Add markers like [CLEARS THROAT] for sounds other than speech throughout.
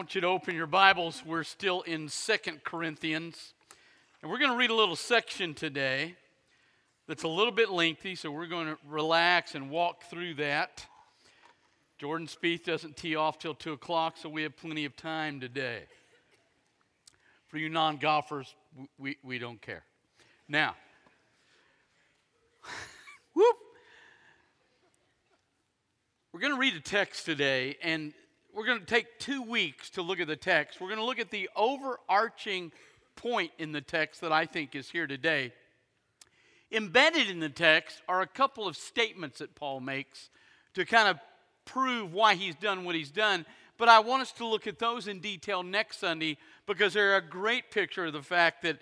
want you to open your Bibles. We're still in Second Corinthians. And we're going to read a little section today that's a little bit lengthy, so we're going to relax and walk through that. Jordan Spieth doesn't tee off till 2 o'clock, so we have plenty of time today. For you non golfers, we, we don't care. Now, [LAUGHS] whoop. We're going to read a text today, and we're going to take two weeks to look at the text. We're going to look at the overarching point in the text that I think is here today. Embedded in the text are a couple of statements that Paul makes to kind of prove why he's done what he's done. But I want us to look at those in detail next Sunday because they're a great picture of the fact that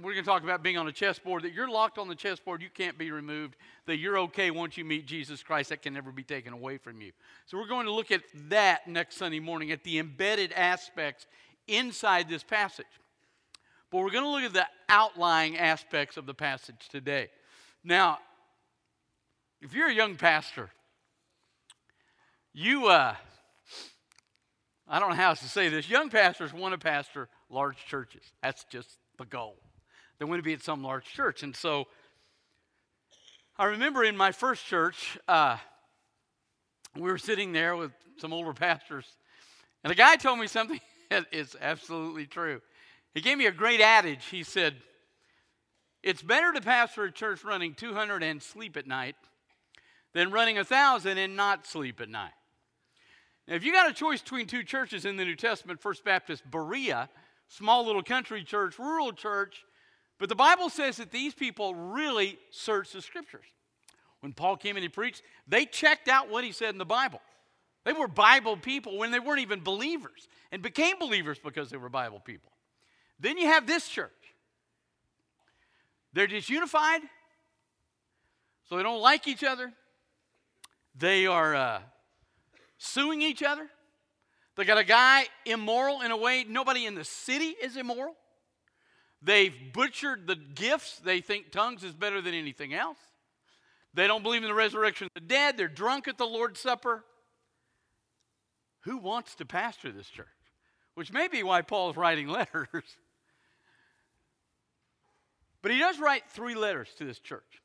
we're going to talk about being on a chessboard, that you're locked on the chessboard, you can't be removed, that you're okay once you meet Jesus Christ, that can never be taken away from you. So we're going to look at that next Sunday morning, at the embedded aspects inside this passage. But we're going to look at the outlying aspects of the passage today. Now, if you're a young pastor, you, uh, I don't know how else to say this, young pastors want to pastor large churches. That's just the goal. They want to be at some large church. And so I remember in my first church, uh, we were sitting there with some older pastors, and a guy told me something [LAUGHS] that is absolutely true. He gave me a great adage. He said, It's better to pastor a church running 200 and sleep at night than running 1,000 and not sleep at night. Now, if you got a choice between two churches in the New Testament, First Baptist Berea small little country church, rural church. But the Bible says that these people really searched the scriptures. When Paul came and he preached, they checked out what he said in the Bible. They were Bible people when they weren't even believers and became believers because they were Bible people. Then you have this church. They're disunified, so they don't like each other. They are uh, suing each other. They got a guy immoral in a way nobody in the city is immoral. They've butchered the gifts. They think tongues is better than anything else. They don't believe in the resurrection of the dead. They're drunk at the Lord's Supper. Who wants to pastor this church? Which may be why Paul's writing [LAUGHS] letters. But he does write three letters to this church.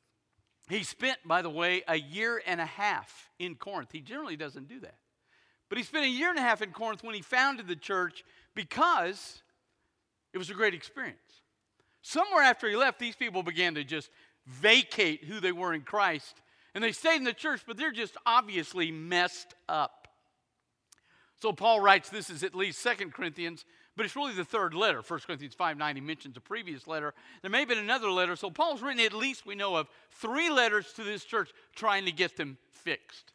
He spent, by the way, a year and a half in Corinth. He generally doesn't do that. But he spent a year and a half in Corinth when he founded the church because it was a great experience. Somewhere after he left, these people began to just vacate who they were in Christ. And they stayed in the church, but they're just obviously messed up. So Paul writes this is at least Second Corinthians, but it's really the third letter. 1 Corinthians 5 9, he mentions a previous letter. There may have been another letter. So Paul's written at least we know of three letters to this church trying to get them fixed.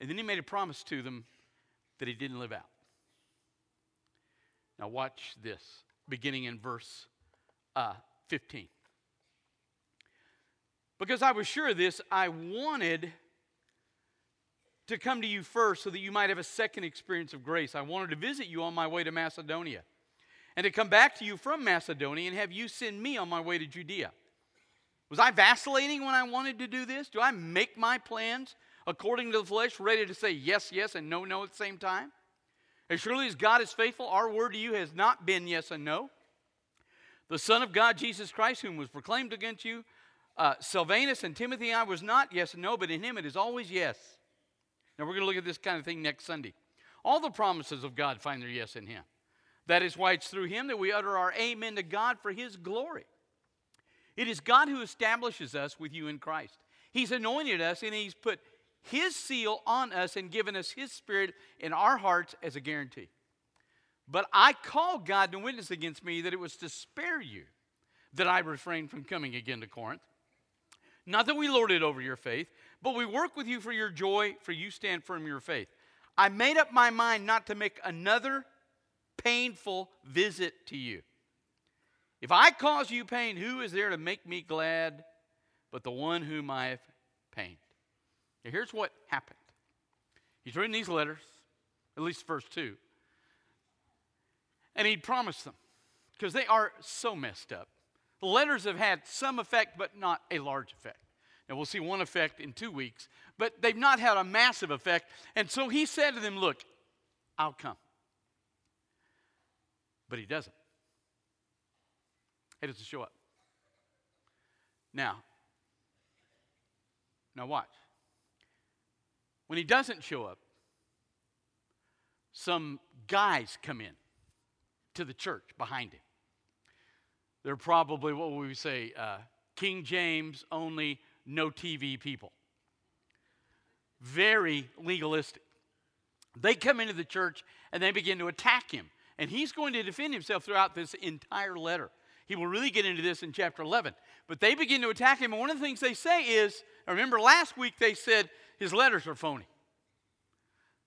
And then he made a promise to them that he didn't live out. Now, watch this, beginning in verse uh, 15. Because I was sure of this, I wanted to come to you first so that you might have a second experience of grace. I wanted to visit you on my way to Macedonia and to come back to you from Macedonia and have you send me on my way to Judea. Was I vacillating when I wanted to do this? Do I make my plans according to the flesh, ready to say yes, yes, and no, no at the same time? As surely as God is faithful, our word to you has not been yes and no. The Son of God, Jesus Christ, whom was proclaimed against you, uh, Silvanus and Timothy, I was not yes and no, but in him it is always yes. Now we're going to look at this kind of thing next Sunday. All the promises of God find their yes in him. That is why it's through him that we utter our amen to God for his glory. It is God who establishes us with you in Christ. He's anointed us and he's put his seal on us and given us His Spirit in our hearts as a guarantee. But I call God to witness against me that it was to spare you that I refrained from coming again to Corinth. Not that we lord it over your faith, but we work with you for your joy, for you stand firm your faith. I made up my mind not to make another painful visit to you. If I cause you pain, who is there to make me glad but the one whom I have pained? Now, here's what happened. He's written these letters, at least the first two, and he promised them because they are so messed up. The letters have had some effect, but not a large effect. And we'll see one effect in two weeks, but they've not had a massive effect. And so he said to them, Look, I'll come. But he doesn't. He doesn't show up. Now, now watch. When he doesn't show up, some guys come in to the church behind him. They're probably, what we would say, uh, King James only, no TV people. Very legalistic. They come into the church and they begin to attack him. And he's going to defend himself throughout this entire letter. He will really get into this in chapter 11. But they begin to attack him. And one of the things they say is remember last week they said his letters are phony.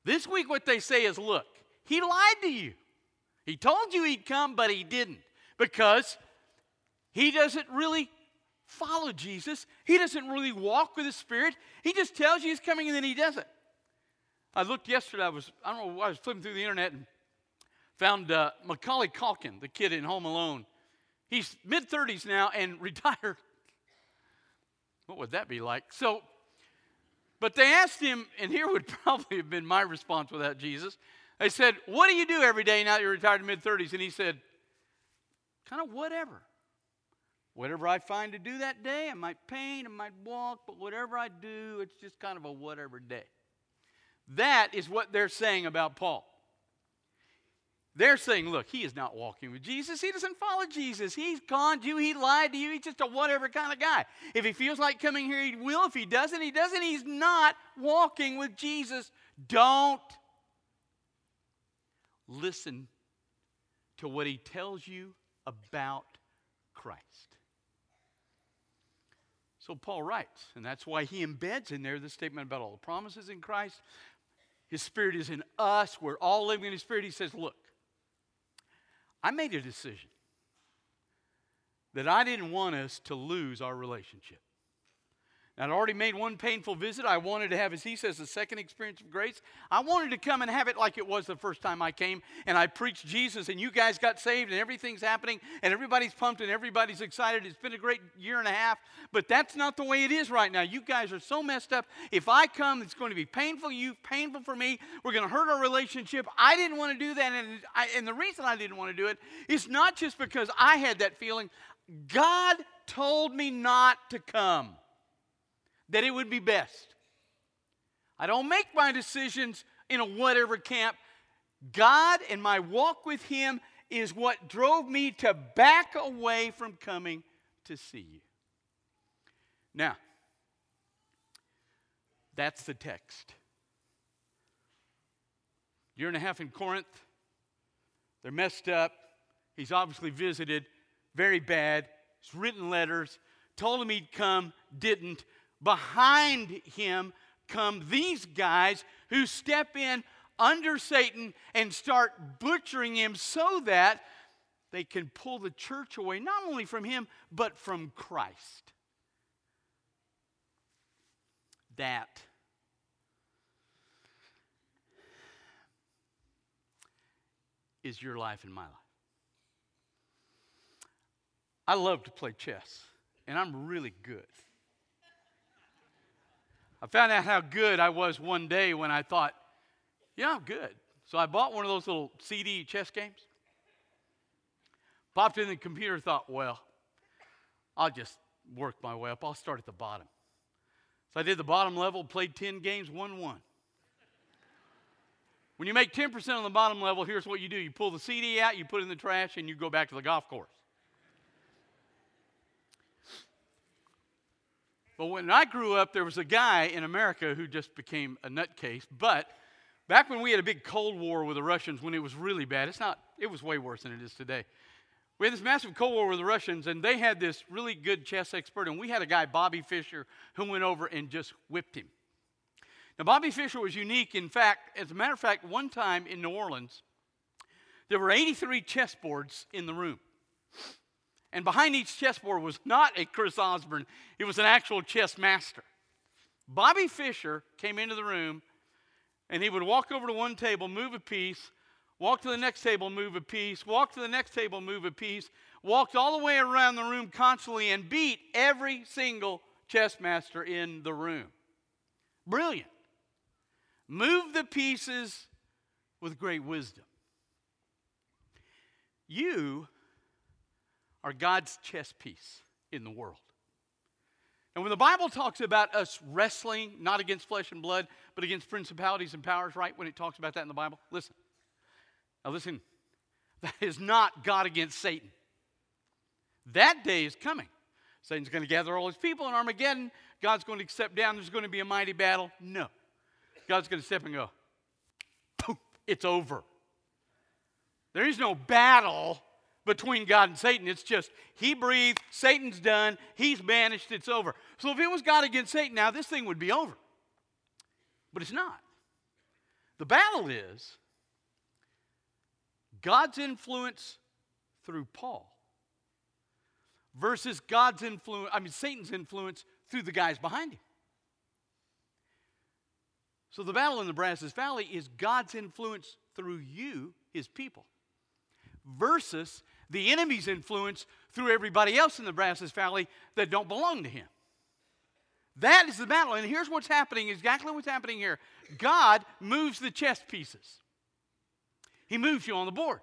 This week, what they say is look, he lied to you. He told you he'd come, but he didn't because he doesn't really follow Jesus. He doesn't really walk with the Spirit. He just tells you he's coming and then he doesn't. I looked yesterday, I was, I don't know, I was flipping through the internet and found uh, Macaulay Culkin, the kid in Home Alone. He's mid 30s now and [LAUGHS] retired. What would that be like? So, but they asked him, and here would [LAUGHS] probably have been my response without Jesus. They said, What do you do every day now you're retired in mid 30s? And he said, Kind of whatever. Whatever I find to do that day, I might paint, I might walk, but whatever I do, it's just kind of a whatever day. That is what they're saying about Paul. They're saying, look, he is not walking with Jesus. He doesn't follow Jesus. He's conned you. He lied to you. He's just a whatever kind of guy. If he feels like coming here, he will. If he doesn't, he doesn't. He's not walking with Jesus. Don't listen to what he tells you about Christ. So Paul writes, and that's why he embeds in there the statement about all the promises in Christ. His Spirit is in us. We're all living in His Spirit. He says, Look, I made a decision that I didn't want us to lose our relationship. I'd already made one painful visit. I wanted to have, as he says, a second experience of grace. I wanted to come and have it like it was the first time I came and I preached Jesus and you guys got saved and everything's happening and everybody's pumped and everybody's excited. It's been a great year and a half, but that's not the way it is right now. You guys are so messed up. If I come, it's going to be painful for you, painful for me. We're going to hurt our relationship. I didn't want to do that. And, I, and the reason I didn't want to do it is not just because I had that feeling, God told me not to come that it would be best. I don't make my decisions in a whatever camp. God and my walk with Him is what drove me to back away from coming to see you. Now, that's the text. Year and a half in Corinth, they're messed up. He's obviously visited, very bad. He's written letters, told him he'd come, didn't. Behind him come these guys who step in under Satan and start butchering him so that they can pull the church away, not only from him, but from Christ. That is your life and my life. I love to play chess, and I'm really good. I found out how good I was one day when I thought, yeah, I'm good. So I bought one of those little CD chess games. Popped in the computer, thought, well, I'll just work my way up. I'll start at the bottom. So I did the bottom level, played 10 games, won one. When you make 10% on the bottom level, here's what you do you pull the CD out, you put it in the trash, and you go back to the golf course. But when I grew up, there was a guy in America who just became a nutcase. But back when we had a big Cold War with the Russians, when it was really bad, it's not, it was way worse than it is today. We had this massive Cold War with the Russians, and they had this really good chess expert, and we had a guy, Bobby Fischer, who went over and just whipped him. Now, Bobby Fischer was unique. In fact, as a matter of fact, one time in New Orleans, there were 83 chessboards in the room. And behind each chessboard was not a Chris Osborne, it was an actual chess master. Bobby Fischer came into the room and he would walk over to one table, move a piece, walk to the next table, move a piece, walk to the next table, move a piece, walked all the way around the room constantly and beat every single chess master in the room. Brilliant. Move the pieces with great wisdom. You are God's chess piece in the world. And when the Bible talks about us wrestling not against flesh and blood, but against principalities and powers, right? When it talks about that in the Bible, listen. Now, listen, that is not God against Satan. That day is coming. Satan's going to gather all his people in Armageddon. God's going to step down. There's going to be a mighty battle. No. God's going to step and go, poof, it's over. There is no battle between God and Satan. It's just he breathed, Satan's done, he's banished, it's over. So if it was God against Satan, now this thing would be over. But it's not. The battle is God's influence through Paul versus God's influence, I mean, Satan's influence through the guys behind him. So the battle in the Brazos Valley is God's influence through you, his people, versus the enemy's influence through everybody else in the Brazos Valley that don't belong to him. That is the battle. And here's what's happening exactly what's happening here God moves the chess pieces, He moves you on the board.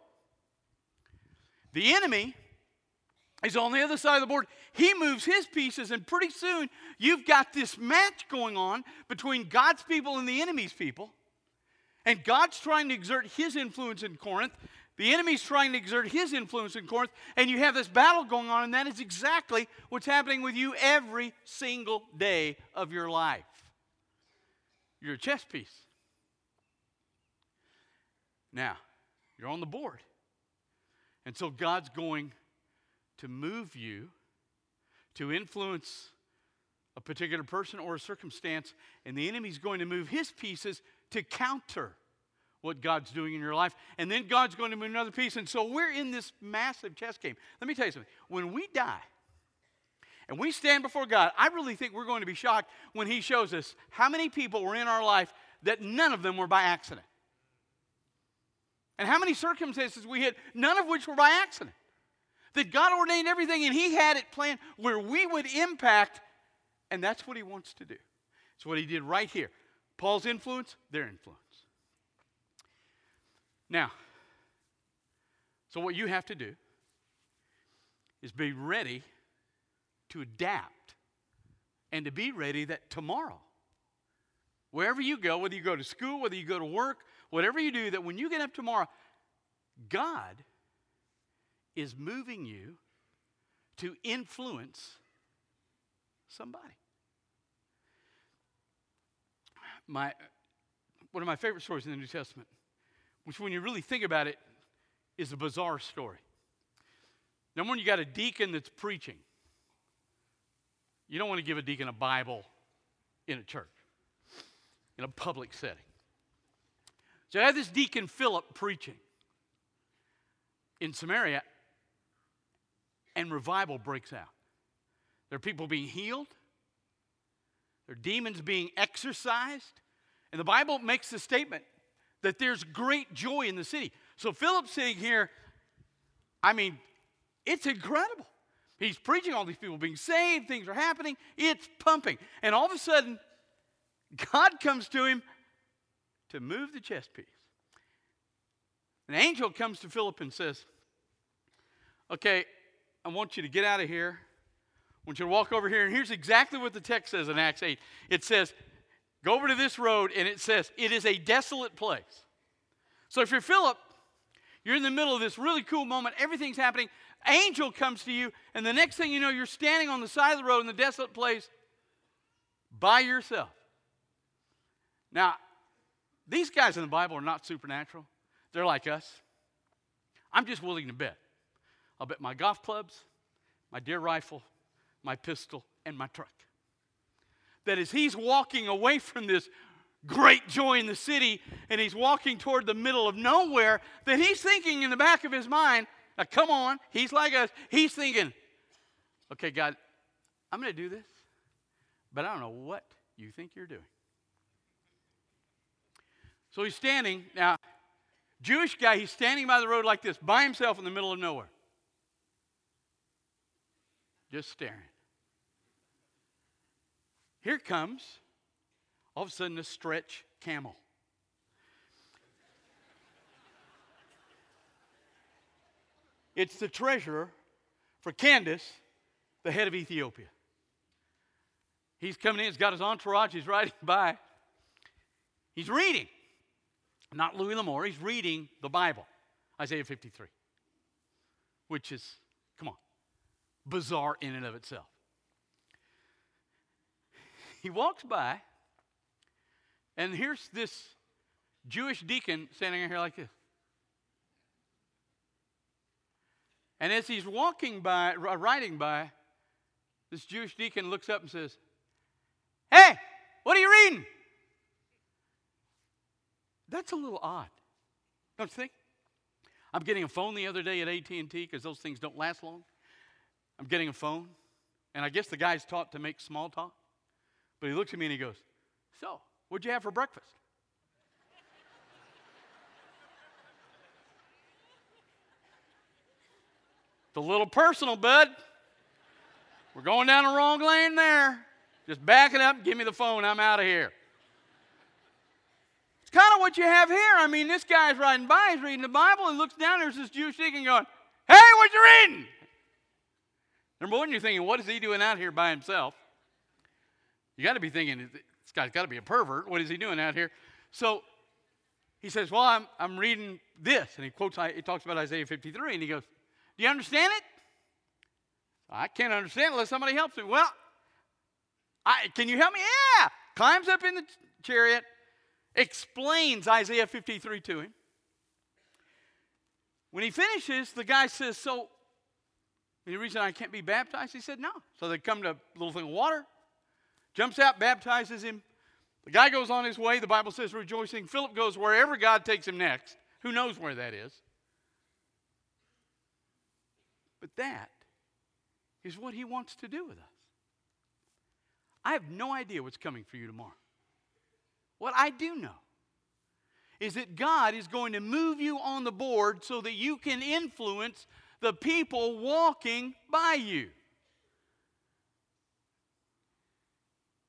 The enemy is on the other side of the board. He moves his pieces, and pretty soon you've got this match going on between God's people and the enemy's people. And God's trying to exert his influence in Corinth. The enemy's trying to exert his influence in Corinth. And you have this battle going on, and that is exactly what's happening with you every single day of your life. You're a chess piece. Now, you're on the board. And so God's going to move you to influence a particular person or a circumstance, and the enemy's going to move his pieces to counter what God's doing in your life. And then God's going to move another piece. And so we're in this massive chess game. Let me tell you something. When we die and we stand before God, I really think we're going to be shocked when He shows us how many people were in our life that none of them were by accident. And how many circumstances we had, none of which were by accident. That God ordained everything and He had it planned where we would impact, and that's what He wants to do. It's what He did right here. Paul's influence, their influence. Now, so what you have to do is be ready to adapt and to be ready that tomorrow, wherever you go, whether you go to school, whether you go to work, whatever you do, that when you get up tomorrow, God is moving you to influence somebody. My, one of my favorite stories in the New Testament, which, when you really think about it, is a bizarre story. Number one, you got a deacon that's preaching. You don't want to give a deacon a Bible in a church, in a public setting. So I had this deacon Philip preaching in Samaria, and revival breaks out. There are people being healed, there are demons being exorcised. And the Bible makes the statement that there's great joy in the city. So Philip's sitting here, I mean, it's incredible. He's preaching, all these people being saved, things are happening, it's pumping. And all of a sudden, God comes to him to move the chess piece. An angel comes to Philip and says, Okay, I want you to get out of here. I want you to walk over here. And here's exactly what the text says in Acts 8 it says, Go over to this road, and it says, It is a desolate place. So if you're Philip, you're in the middle of this really cool moment, everything's happening. Angel comes to you, and the next thing you know, you're standing on the side of the road in the desolate place by yourself. Now, these guys in the Bible are not supernatural, they're like us. I'm just willing to bet I'll bet my golf clubs, my deer rifle, my pistol, and my truck. That as he's walking away from this great joy in the city and he's walking toward the middle of nowhere, that he's thinking in the back of his mind, now come on, he's like us, he's thinking, okay, God, I'm going to do this, but I don't know what you think you're doing. So he's standing, now, Jewish guy, he's standing by the road like this, by himself in the middle of nowhere. just staring. Here comes all of a sudden a stretch camel. It's the treasurer for Candace, the head of Ethiopia. He's coming in, he's got his entourage, he's riding by. He's reading. Not Louis L'Amour, he's reading the Bible, Isaiah 53, which is, come on, bizarre in and of itself. He walks by, and here's this Jewish deacon standing here like this. And as he's walking by, riding by, this Jewish deacon looks up and says, Hey, what are you reading? That's a little odd, don't you think? I'm getting a phone the other day at AT&T because those things don't last long. I'm getting a phone, and I guess the guy's taught to make small talk. But he looks at me and he goes, So, what'd you have for breakfast? [LAUGHS] it's a little personal, bud. We're going down the wrong lane there. Just back it up give me the phone. I'm out of here. It's kind of what you have here. I mean, this guy's riding by, he's reading the Bible, and looks down, there's this Jewish deacon going, Hey, what you reading? Number one, you're thinking, what is he doing out here by himself? You got to be thinking, this guy's got to be a pervert. What is he doing out here? So he says, Well, I'm, I'm reading this. And he quotes, he talks about Isaiah 53, and he goes, Do you understand it? I can't understand unless somebody helps me. Well, I, can you help me? Yeah. Climbs up in the chariot, explains Isaiah 53 to him. When he finishes, the guy says, So, any reason I can't be baptized? He said, No. So they come to a little thing of water jumps out, baptizes him. The guy goes on his way. The Bible says rejoicing. Philip goes wherever God takes him next. Who knows where that is? But that is what he wants to do with us. I have no idea what's coming for you tomorrow. What I do know is that God is going to move you on the board so that you can influence the people walking by you.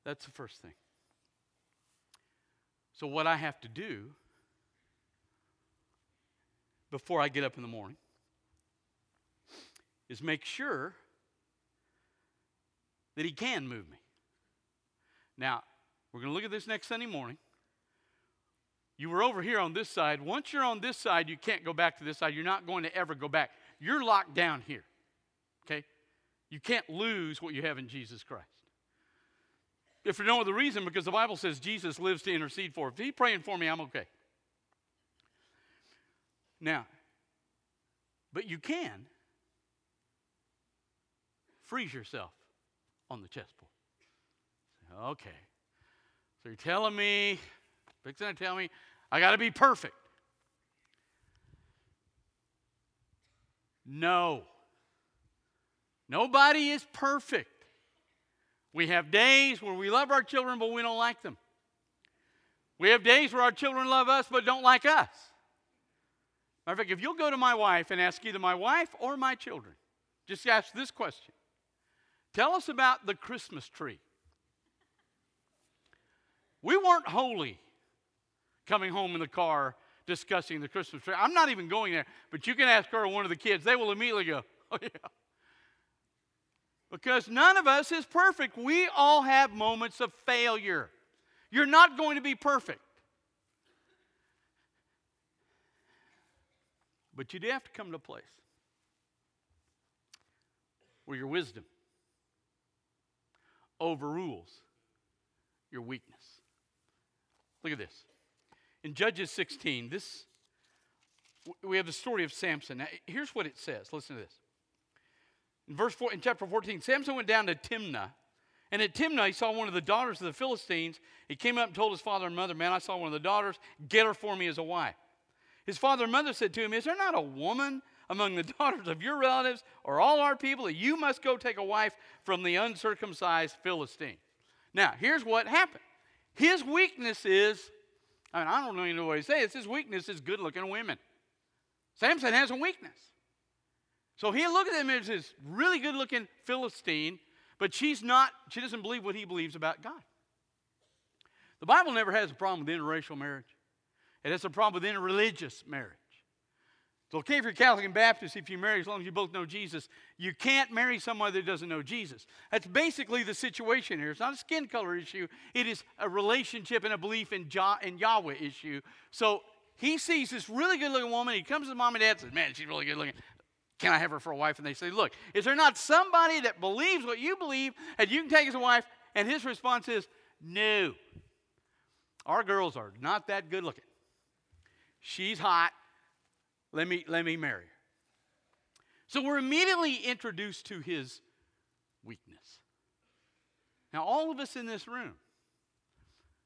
That's the first thing. So, what I have to do before I get up in the morning is make sure that He can move me. Now, we're going to look at this next Sunday morning. You were over here on this side. Once you're on this side, you can't go back to this side. You're not going to ever go back. You're locked down here. Okay? You can't lose what you have in Jesus Christ. If for no other reason, because the Bible says Jesus lives to intercede for. If he's praying for me, I'm okay. Now, but you can freeze yourself on the chessboard. Okay. So you're telling me, fixing to tell me, I got to be perfect. No. Nobody is perfect. We have days where we love our children, but we don't like them. We have days where our children love us, but don't like us. Matter of fact, if you'll go to my wife and ask either my wife or my children, just ask this question Tell us about the Christmas tree. We weren't holy coming home in the car discussing the Christmas tree. I'm not even going there, but you can ask her or one of the kids. They will immediately go, Oh, yeah. Because none of us is perfect. We all have moments of failure. You're not going to be perfect. But you do have to come to a place where your wisdom overrules your weakness. Look at this. In Judges 16, this we have the story of Samson. Now, here's what it says. Listen to this. In verse 4, in chapter 14, Samson went down to Timnah. And at Timnah, he saw one of the daughters of the Philistines. He came up and told his father and mother, Man, I saw one of the daughters. Get her for me as a wife. His father and mother said to him, Is there not a woman among the [LAUGHS] daughters of your relatives or all our people that you must go take a wife from the uncircumcised Philistine? Now, here's what happened. His weakness is, I mean, I don't know what he says. His weakness is good looking women. Samson has a weakness. So he look at him as this really good looking Philistine, but she's not, she doesn't believe what he believes about God. The Bible never has a problem with interracial marriage. It has a problem with interreligious marriage. It's okay if you're Catholic and Baptist if you marry as long as you both know Jesus. You can't marry someone that doesn't know Jesus. That's basically the situation here. It's not a skin color issue, it is a relationship and a belief in, Jah- in Yahweh issue. So he sees this really good looking woman. He comes to mom and dad and says, Man, she's really good looking. Can I have her for a wife? And they say, Look, is there not somebody that believes what you believe and you can take as a wife? And his response is, No. Our girls are not that good looking. She's hot. Let me, let me marry her. So we're immediately introduced to his weakness. Now, all of us in this room,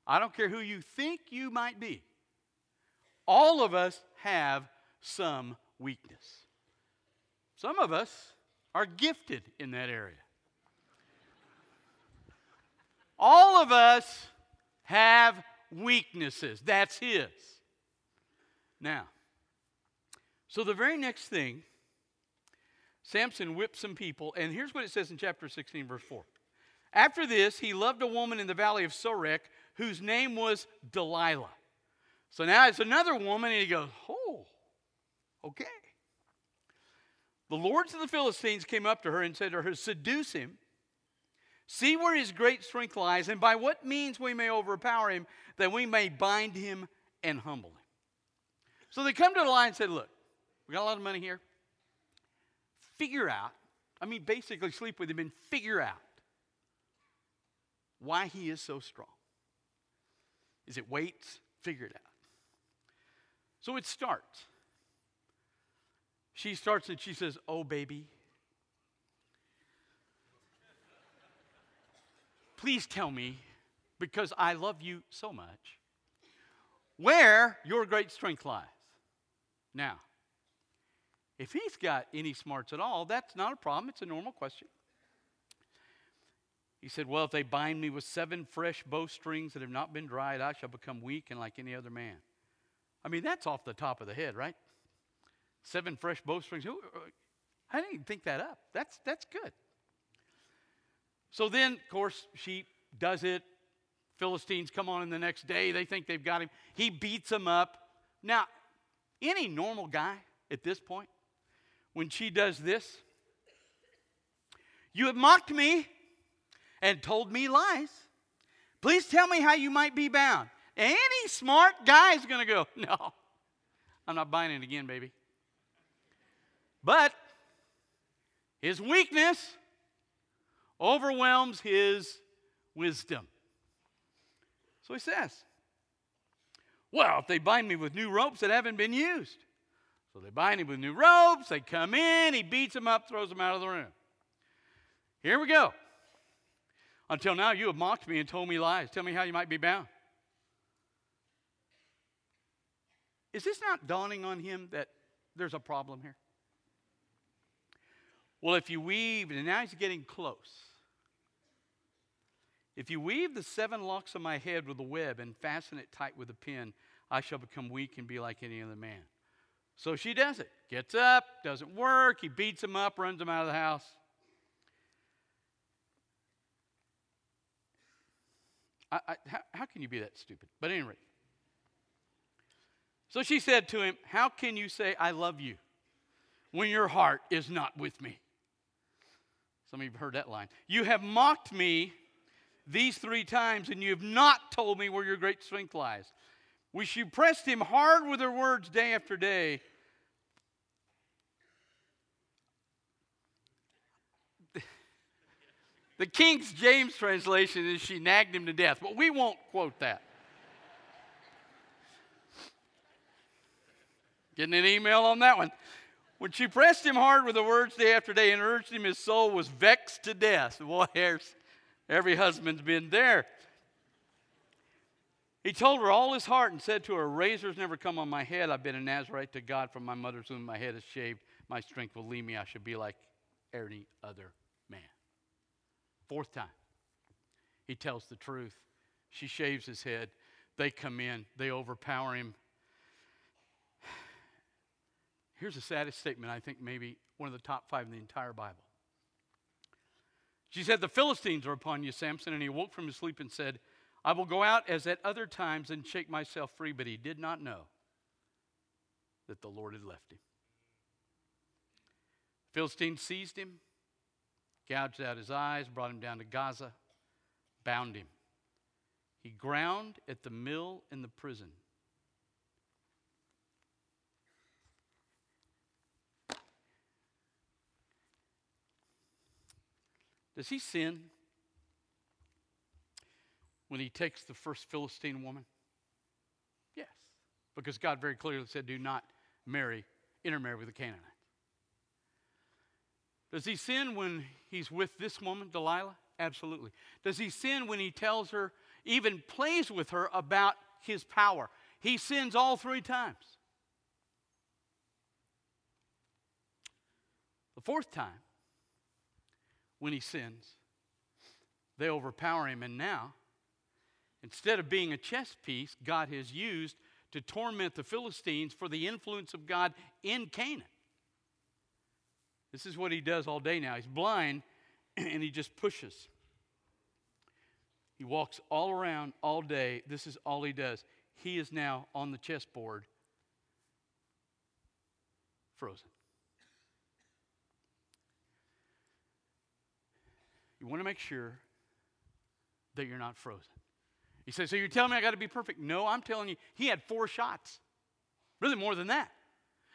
I don't care who you think you might be, all of us have some weakness. Some of us are gifted in that area. All of us have weaknesses. That's his. Now, so the very next thing, Samson whipped some people, and here's what it says in chapter 16, verse 4. After this, he loved a woman in the valley of Sorek whose name was Delilah. So now it's another woman, and he goes, Oh, okay. The lords of the Philistines came up to her and said to her, Seduce him. See where his great strength lies, and by what means we may overpower him, that we may bind him and humble him. So they come to Delilah and said, Look, we got a lot of money here. Figure out, I mean, basically sleep with him and figure out why he is so strong. Is it weights? Figure it out. So it starts. She starts and she says, Oh, baby. Please tell me, because I love you so much, where your great strength lies. Now, if he's got any smarts at all, that's not a problem. It's a normal question. He said, Well, if they bind me with seven fresh bowstrings that have not been dried, I shall become weak and like any other man. I mean, that's off the top of the head, right? Seven fresh bowstrings. Uh, I didn't even think that up. That's, that's good. So then, of course, she does it. Philistines come on in the next day. They think they've got him. He beats them up. Now, any normal guy at this point, when she does this, you have mocked me and told me lies. Please tell me how you might be bound. Any smart guy is going to go, No, I'm not buying it again, baby. But his weakness overwhelms his wisdom. So he says, Well, if they bind me with new ropes that haven't been used. So they bind him with new ropes, they come in, he beats them up, throws them out of the room. Here we go. Until now, you have mocked me and told me lies. Tell me how you might be bound. Is this not dawning on him that there's a problem here? Well, if you weave, and now he's getting close. If you weave the seven locks of my head with a web and fasten it tight with a pin, I shall become weak and be like any other man. So she does it. Gets up, doesn't work. He beats him up, runs him out of the house. I, I, how, how can you be that stupid? But anyway. So she said to him, How can you say, I love you, when your heart is not with me? Some of you have heard that line. You have mocked me these three times, and you have not told me where your great strength lies. We she pressed him hard with her words day after day. [LAUGHS] The King James translation is she nagged him to death, but we won't quote that. Getting an email on that one. When she pressed him hard with the words day after day and urged him, his soul was vexed to death. [LAUGHS] Boy, every husband's been there. He told her all his heart and said to her, Razors never come on my head. I've been a Nazarite to God from my mother's womb. My head is shaved. My strength will leave me. I should be like any other man. Fourth time, he tells the truth. She shaves his head. They come in, they overpower him. Here's the saddest statement, I think, maybe one of the top five in the entire Bible. She said, The Philistines are upon you, Samson. And he awoke from his sleep and said, I will go out as at other times and shake myself free. But he did not know that the Lord had left him. Philistine seized him, gouged out his eyes, brought him down to Gaza, bound him. He ground at the mill in the prison. Does he sin when he takes the first Philistine woman? Yes, because God very clearly said, do not marry, intermarry with a Canaanite. Does he sin when he's with this woman, Delilah? Absolutely. Does he sin when he tells her, even plays with her about his power? He sins all three times. The fourth time, when he sins. They overpower him, and now, instead of being a chess piece, God has used to torment the Philistines for the influence of God in Canaan. This is what he does all day now. He's blind [CLEARS THROAT] and he just pushes. He walks all around all day. This is all he does. He is now on the chessboard, frozen. You want to make sure that you're not frozen. He says, So you're telling me I got to be perfect? No, I'm telling you, he had four shots. Really more than that.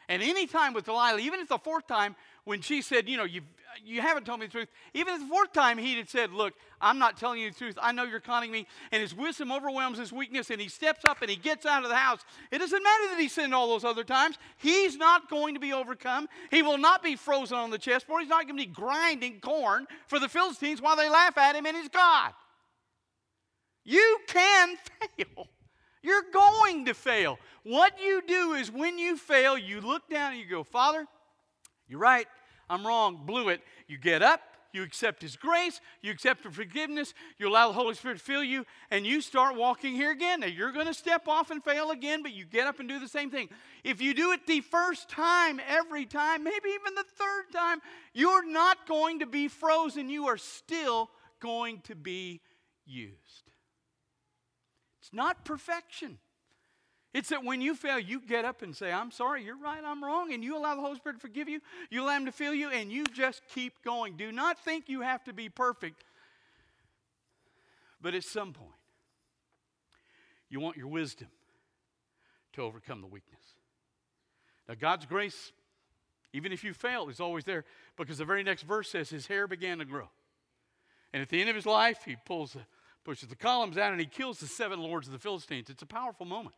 And any time with Delilah, even at the fourth time, when she said, You know, you've you haven't told me the truth. Even if the fourth time, he had said, Look, I'm not telling you the truth. I know you're conning me. And his wisdom overwhelms his weakness, and he steps up and he gets out of the house. It doesn't matter that he sinned all those other times. He's not going to be overcome. He will not be frozen on the chessboard. He's not going to be grinding corn for the Philistines while they laugh at him and his God. You can [LAUGHS] fail. You're going to fail. What you do is when you fail, you look down and you go, Father, you're right. I'm wrong, blew it. You get up, you accept His grace, you accept His forgiveness, you allow the Holy Spirit to fill you, and you start walking here again. Now, you're going to step off and fail again, but you get up and do the same thing. If you do it the first time, every time, maybe even the third time, you're not going to be frozen. You are still going to be used. It's not perfection. It's that when you fail, you get up and say, I'm sorry, you're right, I'm wrong, and you allow the Holy Spirit to forgive you, you allow Him to fill you, and you just keep going. Do not think you have to be perfect, but at some point, you want your wisdom to overcome the weakness. Now, God's grace, even if you fail, is always there because the very next verse says his hair began to grow. And at the end of his life, he pulls the, pushes the columns out and he kills the seven lords of the Philistines. It's a powerful moment.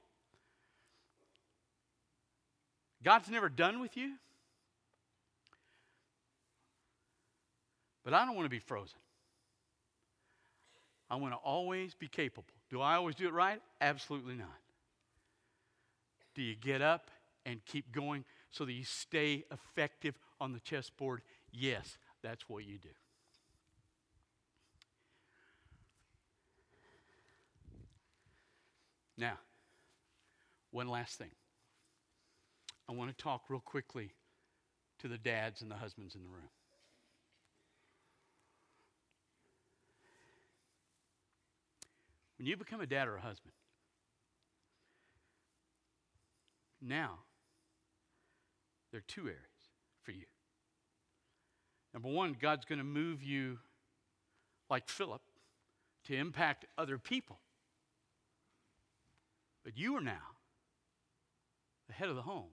God's never done with you. But I don't want to be frozen. I want to always be capable. Do I always do it right? Absolutely not. Do you get up and keep going so that you stay effective on the chessboard? Yes, that's what you do. Now, one last thing. I want to talk real quickly to the dads and the husbands in the room. When you become a dad or a husband, now there are two areas for you. Number one, God's going to move you like Philip to impact other people. But you are now the head of the home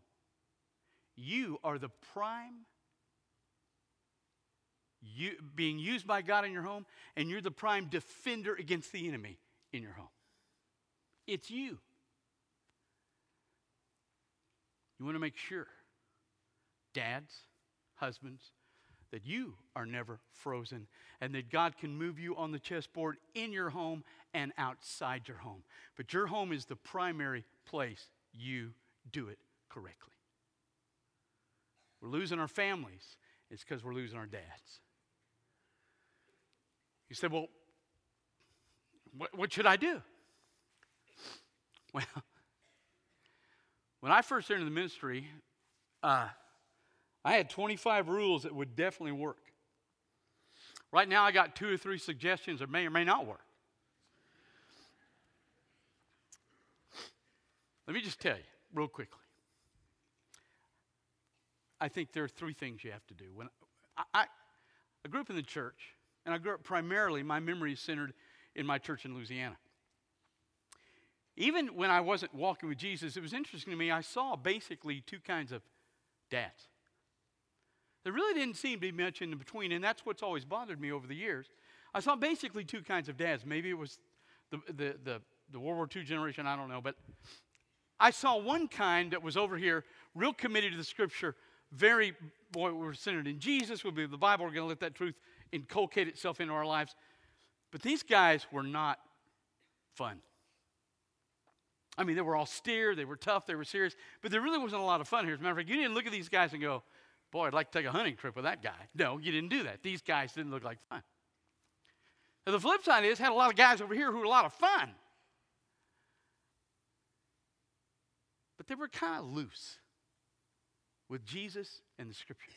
you are the prime you, being used by God in your home, and you're the prime defender against the enemy in your home. It's you. You want to make sure, dads, husbands, that you are never frozen and that God can move you on the chessboard in your home and outside your home. But your home is the primary place you do it correctly. We're losing our families. It's because we're losing our dads. You said, Well, what, what should I do? Well, when I first entered the ministry, uh, I had 25 rules that would definitely work. Right now, I got two or three suggestions that may or may not work. Let me just tell you real quickly. I think there are three things you have to do. When I, I, I grew up in the church, and I grew up primarily, my memory is centered in my church in Louisiana. Even when I wasn't walking with Jesus, it was interesting to me. I saw basically two kinds of dads. There really didn't seem to be much in between, and that's what's always bothered me over the years. I saw basically two kinds of dads. Maybe it was the, the, the, the World War II generation, I don't know, but I saw one kind that was over here, real committed to the scripture, very, boy, we're centered in Jesus, we believe the Bible, we're going to let that truth inculcate itself into our lives. But these guys were not fun. I mean, they were austere, they were tough, they were serious, but there really wasn't a lot of fun here. As a matter of fact, you didn't look at these guys and go, boy, I'd like to take a hunting trip with that guy. No, you didn't do that. These guys didn't look like fun. Now, the flip side is, had a lot of guys over here who were a lot of fun. They were kind of loose with Jesus and the scripture.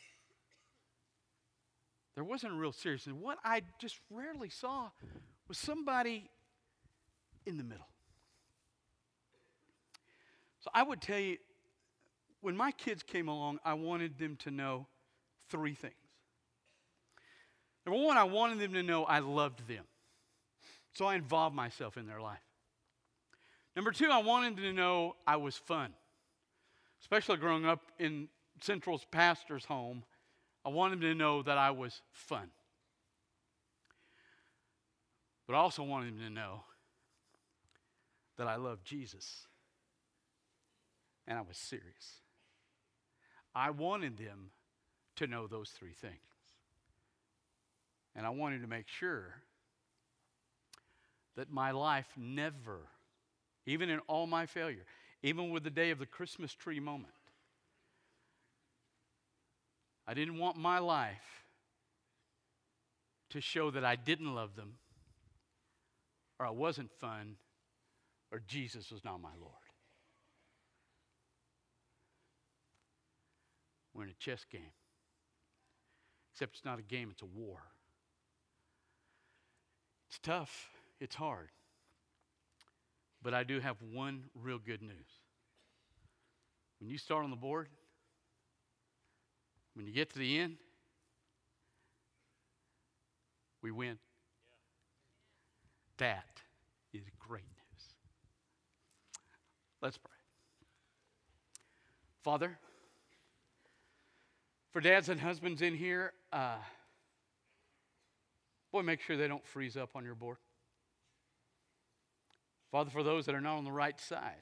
There wasn't a real seriousness. What I just rarely saw was somebody in the middle. So I would tell you, when my kids came along, I wanted them to know three things. Number one, I wanted them to know I loved them. So I involved myself in their life. Number two, I wanted them to know I was fun. Especially growing up in Central's pastor's home, I wanted them to know that I was fun. But I also wanted them to know that I loved Jesus and I was serious. I wanted them to know those three things. And I wanted to make sure that my life never, even in all my failure, even with the day of the Christmas tree moment, I didn't want my life to show that I didn't love them, or I wasn't fun, or Jesus was not my Lord. We're in a chess game. Except it's not a game, it's a war. It's tough, it's hard. But I do have one real good news. When you start on the board, when you get to the end, we win. That is great news. Let's pray. Father, for dads and husbands in here, uh, boy, make sure they don't freeze up on your board. Father, for those that are not on the right side,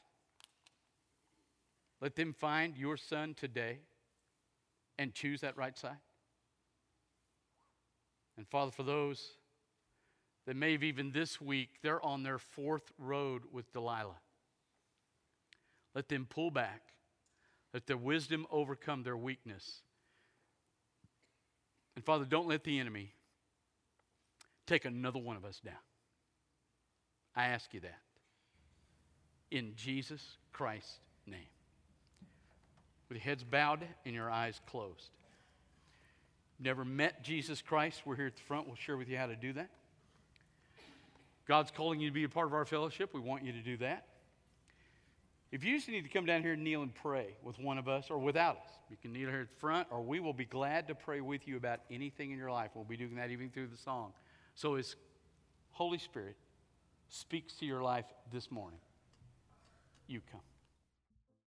let them find your son today and choose that right side. And Father, for those that may have even this week, they're on their fourth road with Delilah. Let them pull back. Let their wisdom overcome their weakness. And Father, don't let the enemy take another one of us down. I ask you that. In Jesus Christ's name. With your heads bowed and your eyes closed. Never met Jesus Christ? We're here at the front. We'll share with you how to do that. God's calling you to be a part of our fellowship. We want you to do that. If you just need to come down here and kneel and pray with one of us or without us, you can kneel here at the front, or we will be glad to pray with you about anything in your life. We'll be doing that even through the song. So, as Holy Spirit speaks to your life this morning, you come.